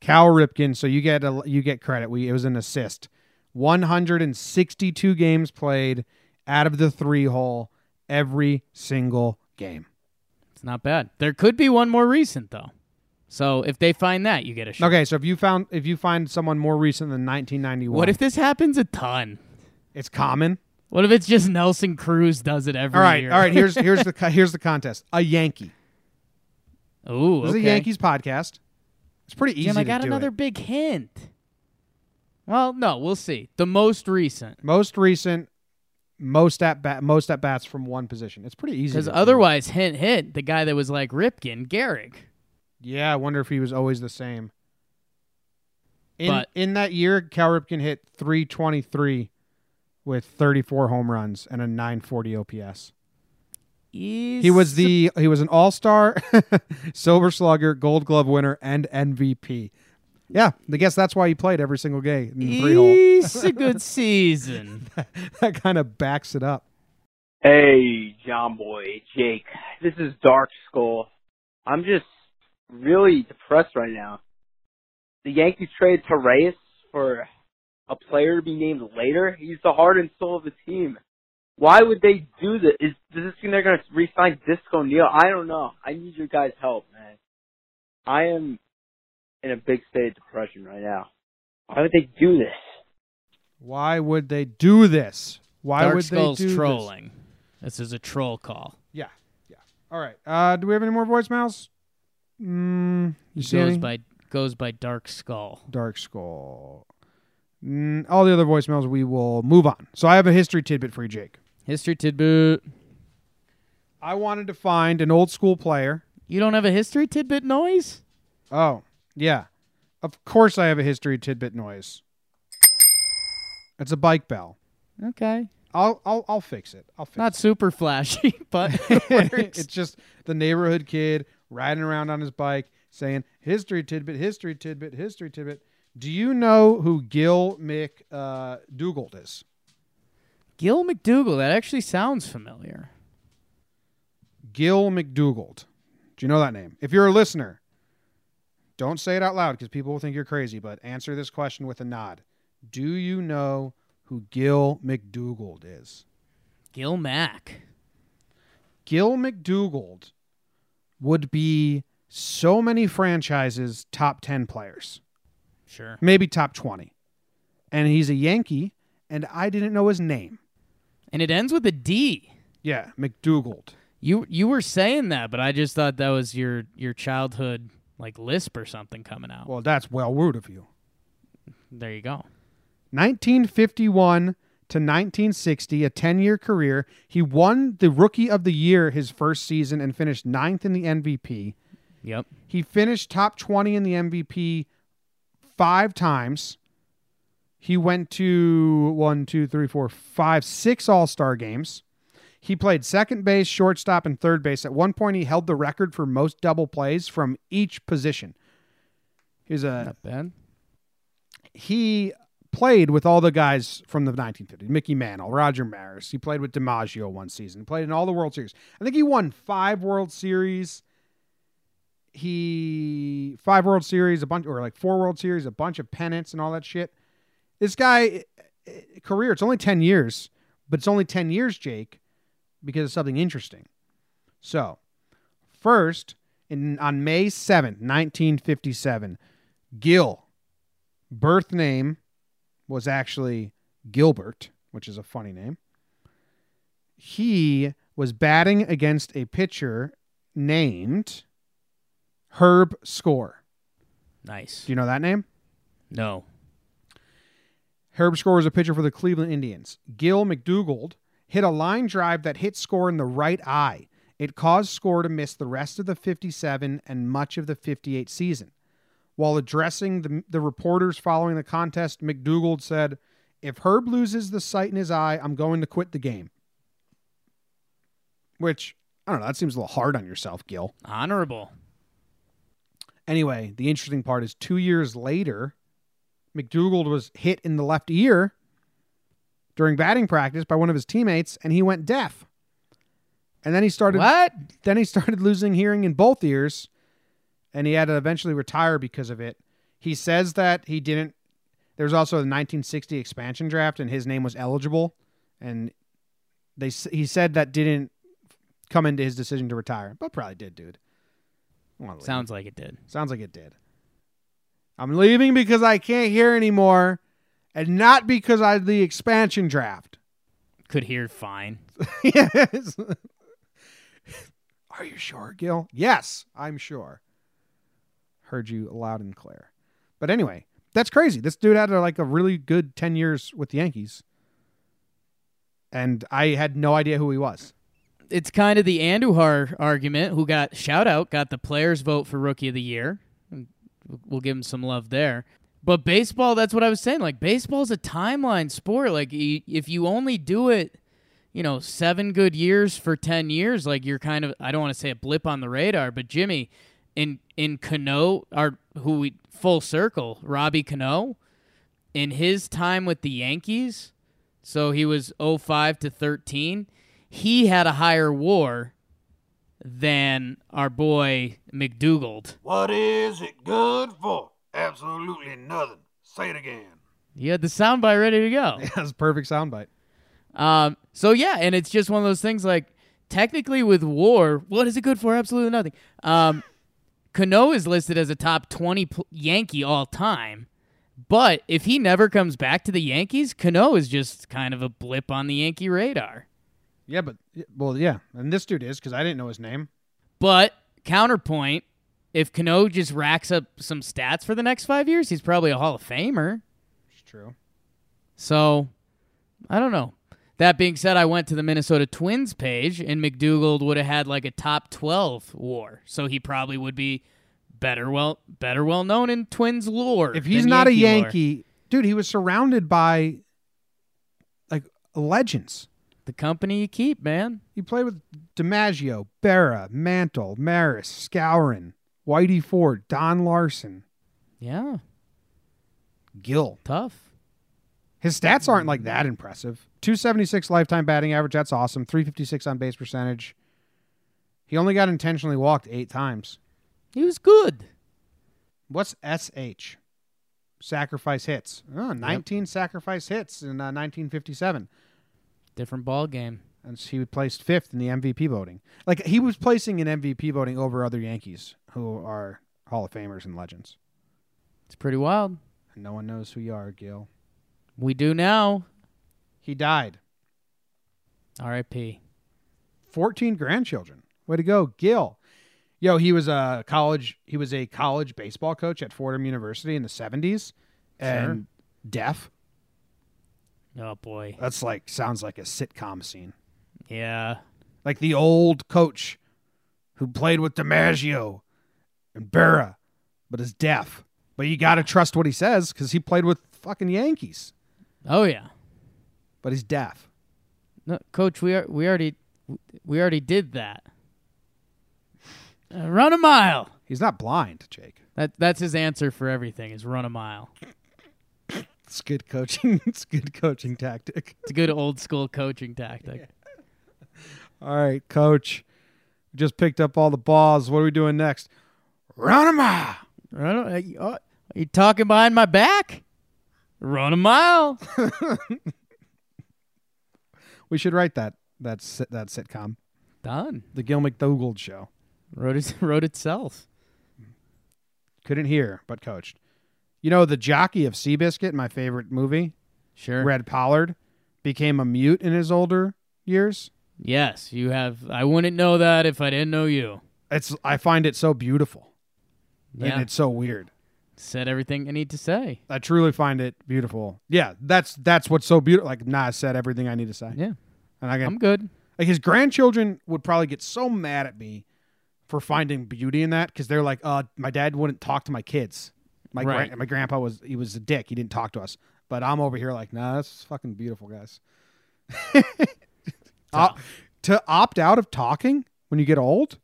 Cal Ripken. So you get a, you get credit. We it was an assist. 162 games played out of the three hole every single game. It's not bad. There could be one more recent though. So if they find that, you get a shot. Okay, so if you found if you find someone more recent than 1991, What if this happens a ton? It's common? What if it's just Nelson Cruz does it every All right, year? all right. Here's here's the co- here's the contest. A Yankee. Ooh, This is a Yankees podcast. It's pretty easy Jim, I got another it. big hint. Well, no, we'll see. The most recent, Most recent, most at bat, most at bats from one position. It's pretty easy. because to do. otherwise, hint, hint, the guy that was like Ripken, Gehrig. Yeah, I wonder if he was always the same. In But- in that year, Cal Ripken hit 323 with 34 home runs and a 940 OPS. He was the he was an All-Star, Silver Slugger, Gold Glove winner and MVP. Yeah, I guess that's why he played every single game in the three. It's a good season. that kind of backs it up. Hey, John Boy, Jake. This is Dark Skull. I'm just really depressed right now. The Yankees traded Torres for a player to be named later. He's the heart and soul of the team. Why would they do this? Is, does this mean they're going to re-sign Disco Neal? I don't know. I need your guys' help, man. I am in a big state of depression right now. Why would they do this? Why would they do this? Why Dark would Skull's they do this? trolling. This? is a troll call. Yeah, yeah. All right. Uh, do we have any more voicemails? Mm, you see goes any? by goes by Dark Skull. Dark Skull. All the other voicemails we will move on. So I have a history tidbit for you, Jake. History tidbit. I wanted to find an old school player. You don't have a history tidbit noise? Oh, yeah. Of course I have a history tidbit noise. It's a bike bell. Okay. I'll I'll I'll fix it. I'll fix Not super flashy, but it it. it's just the neighborhood kid riding around on his bike saying history tidbit, history tidbit, history tidbit. Do you know who Gil McDougald uh, is? Gil McDougald. That actually sounds familiar. Gil McDougald. Do you know that name? If you're a listener, don't say it out loud because people will think you're crazy, but answer this question with a nod. Do you know who Gil McDougald is? Gil Mack. Gil McDougald would be so many franchises' top 10 players, Sure. maybe top 20. And he's a Yankee, and I didn't know his name. And it ends with a D. Yeah, McDougald. You you were saying that, but I just thought that was your your childhood like lisp or something coming out. Well, that's well rude of you. there you go. 1951 to 1960, a 10 year career. He won the Rookie of the Year his first season and finished ninth in the MVP. Yep. He finished top 20 in the MVP five times. He went to one, two, three, four, five, six All Star games. He played second base, shortstop, and third base. At one point, he held the record for most double plays from each position. He's a Not bad. he played with all the guys from the 1950s Mickey Mantle, Roger Maris. He played with DiMaggio one season, He played in all the World Series. I think he won five World Series. He five World Series, a bunch or like four World Series, a bunch of pennants and all that shit. This guy eh, career, it's only 10 years, but it's only 10 years, Jake, because of something interesting. So, first, in on May 7th, 1957, Gil, birth name was actually Gilbert, which is a funny name. He was batting against a pitcher named Herb Score. Nice. Do you know that name? No. Herb Score was a pitcher for the Cleveland Indians. Gil McDougald hit a line drive that hit Score in the right eye. It caused Score to miss the rest of the 57 and much of the 58 season. While addressing the, the reporters following the contest, McDougald said, If Herb loses the sight in his eye, I'm going to quit the game. Which, I don't know, that seems a little hard on yourself, Gil. Honorable. Anyway, the interesting part is two years later, McDougald was hit in the left ear during batting practice by one of his teammates, and he went deaf. And then he started What? Then he started losing hearing in both ears, and he had to eventually retire because of it. He says that he didn't. There was also the 1960 expansion draft, and his name was eligible, and they he said that didn't come into his decision to retire, but probably did, dude. I wanna leave. Sounds like it did. Sounds like it did. I'm leaving because I can't hear anymore, and not because I the expansion draft. Could hear fine. yes. Are you sure, Gil? Yes, I'm sure. Heard you loud and clear. But anyway, that's crazy. This dude had uh, like a really good 10 years with the Yankees. And I had no idea who he was. It's kind of the Andujar argument, who got shout out, got the players' vote for Rookie of the Year. We'll give him some love there. But baseball, that's what I was saying. Like baseball's a timeline sport. Like if you only do it, you know, seven good years for ten years, like you're kind of I don't want to say a blip on the radar, but Jimmy, in in Cano, our who we full circle, Robbie Cano, in his time with the Yankees, so he was 05 to 13, he had a higher war than our boy McDougald. What is it good for? Absolutely nothing. Say it again. You had the soundbite ready to go. That's a perfect soundbite. Um, so yeah, and it's just one of those things like technically with war, what is it good for? Absolutely nothing. Um, Cano is listed as a top 20 pl- Yankee all time. But if he never comes back to the Yankees, Cano is just kind of a blip on the Yankee radar. Yeah, but, well, yeah. And this dude is because I didn't know his name. But counterpoint, if Cano just racks up some stats for the next five years, he's probably a Hall of Famer. It's true. So, I don't know. That being said, I went to the Minnesota Twins page, and McDougald would have had like a top twelve WAR, so he probably would be better well better well known in Twins lore. If he's not a Yankee lore. Yankee, dude, he was surrounded by like legends. The company you keep, man. He played with DiMaggio, Berra, Mantle, Maris, Skowron, Whitey Ford, Don Larsen, Yeah, Gil. tough. His stats aren't like that impressive. 276 lifetime batting average, that's awesome. 356 on base percentage. He only got intentionally walked eight times. He was good. What's SH? Sacrifice hits. Oh, 19 sacrifice hits in uh, 1957. Different ball game. And he placed fifth in the MVP voting. Like he was placing in MVP voting over other Yankees who are Hall of Famers and legends. It's pretty wild. And no one knows who you are, Gil. We do now. He died. R.I.P. 14 grandchildren. Way to go, Gil. Yo, he was a college he was a college baseball coach at Fordham University in the 70s and deaf. Oh boy. That's like sounds like a sitcom scene. Yeah. Like the old coach who played with DiMaggio and Berra, but is deaf. But you got to trust what he says because he played with fucking Yankees, Oh yeah. but he's deaf. No, coach, we are, we already we already did that. Uh, run a mile. He's not blind, Jake. That that's his answer for everything is run a mile. It's good coaching. it's good coaching tactic. It's a good old school coaching tactic. All right, coach. We just picked up all the balls. What are we doing next? Run a mile. Run a, are uh, you- are you talking behind my back? Run a mile. We should write that that that sitcom. Done. The Gil McDougald show. Wrote it, wrote itself. Couldn't hear, but coached. You know, the jockey of Seabiscuit, my favorite movie, Sure. Red Pollard, became a mute in his older years. Yes, you have. I wouldn't know that if I didn't know you. It's I find it so beautiful. Yeah. And it's so weird. Said everything I need to say. I truly find it beautiful. Yeah, that's that's what's so beautiful. Like Nas said everything I need to say. Yeah. And I can, I'm good. Like his grandchildren would probably get so mad at me for finding beauty in that because they're like, uh, my dad wouldn't talk to my kids. My Right. gran- my grandpa was he was a dick. He didn't talk to us. But I'm over here like, nah, that's fucking beautiful, guys. Op- to opt out of talking when you get old,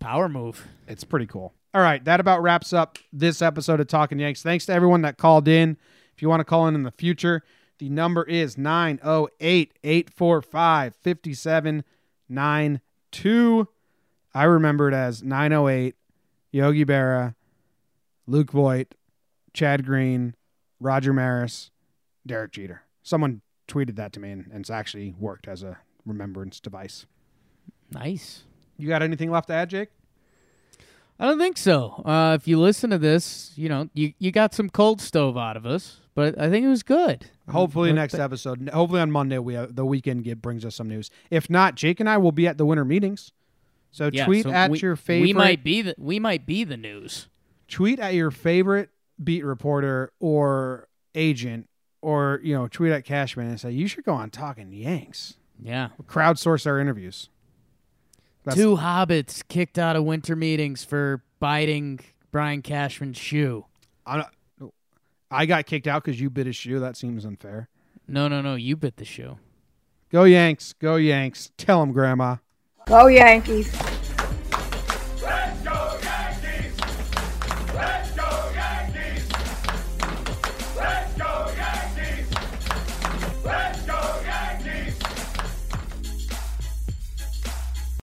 Power move. it's pretty cool. All right, that about wraps up this episode of Talking Yanks. Thanks to everyone that called in. If you want to call in in the future, the number is 908 845 5792. I remember it as 908 Yogi Berra, Luke Voit, Chad Green, Roger Maris, Derek Jeter. Someone tweeted that to me, and, and it's actually worked as a remembrance device. Nice. You got anything left to add, Jake? I don't think so. Uh, if you listen to this, you know, you, you got some cold stove out of us, but I think it was good. Hopefully But- next episode. Hopefully on Monday we have, the weekend get, brings us some news. If not, Jake and I will be at the winter meetings. So Yeah, tweet so at we, your favorite. We might be the we might be the news. Tweet at your favorite beat reporter or agent, or you know, tweet at Cashman and say you should go on Talking Yanks. Yeah. Crowdsource our interviews. That's- Two hobbits kicked out of winter meetings for biting Brian Cashman's shoe. I'm not, I got kicked out because you bit his shoe. That seems unfair. No, no, no. You bit the shoe. Go Yanks. Go Yanks. Tell him, Grandma. Go Yankees.